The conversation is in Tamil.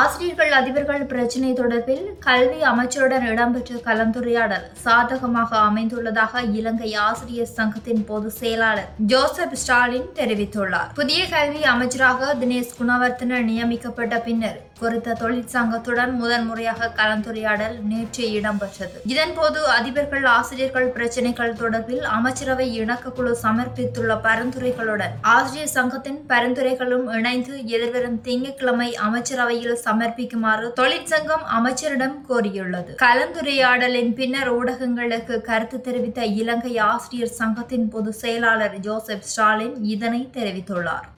ஆசிரியர்கள் அதிபர்கள் பிரச்சினை தொடர்பில் கல்வி அமைச்சருடன் இடம்பெற்ற கலந்துரையாடல் சாதகமாக அமைந்துள்ளதாக இலங்கை ஆசிரியர் சங்கத்தின் பொது செயலாளர் ஜோசப் ஸ்டாலின் தெரிவித்துள்ளார். புதிய கல்வி அமைச்சராக தினேஷ் குணவர்த்தன நியமிக்கப்பட்ட பின்னர் குறித்த தொழிற்சங்கத்துடன் முதன்முறையாக கலந்துரையாடல் நேற்று இடம்பெற்றது. இதன்போது அதிபர்கள் ஆசிரியர்கள் பிரச்சினைகள் தொடர்பில் அமைச்சரவை இணக்கக்குழு சமர்ப்பித்துள்ள பரிந்துரைகளுடன் ஆசிரியர் சங்கத்தின் பரிந்துரைகளும் இணைந்து எதிர்வரும் திங்கட்கிழமை அமைச்சரவையில் சமர்ப்பிக்குமாறு தொழிற்சங்கம் அமைச்சரிடம் கோரியுள்ளது. கலந்துரையாடலின் பின்னர் ஊடகங்களுக்கு கருத்து தெரிவித்த இலங்கை ஆசிரியர் சங்கத்தின் பொதுச் செயலாளர் ஜோசப் ஸ்டாலின் இதனை தெரிவித்துள்ளார்.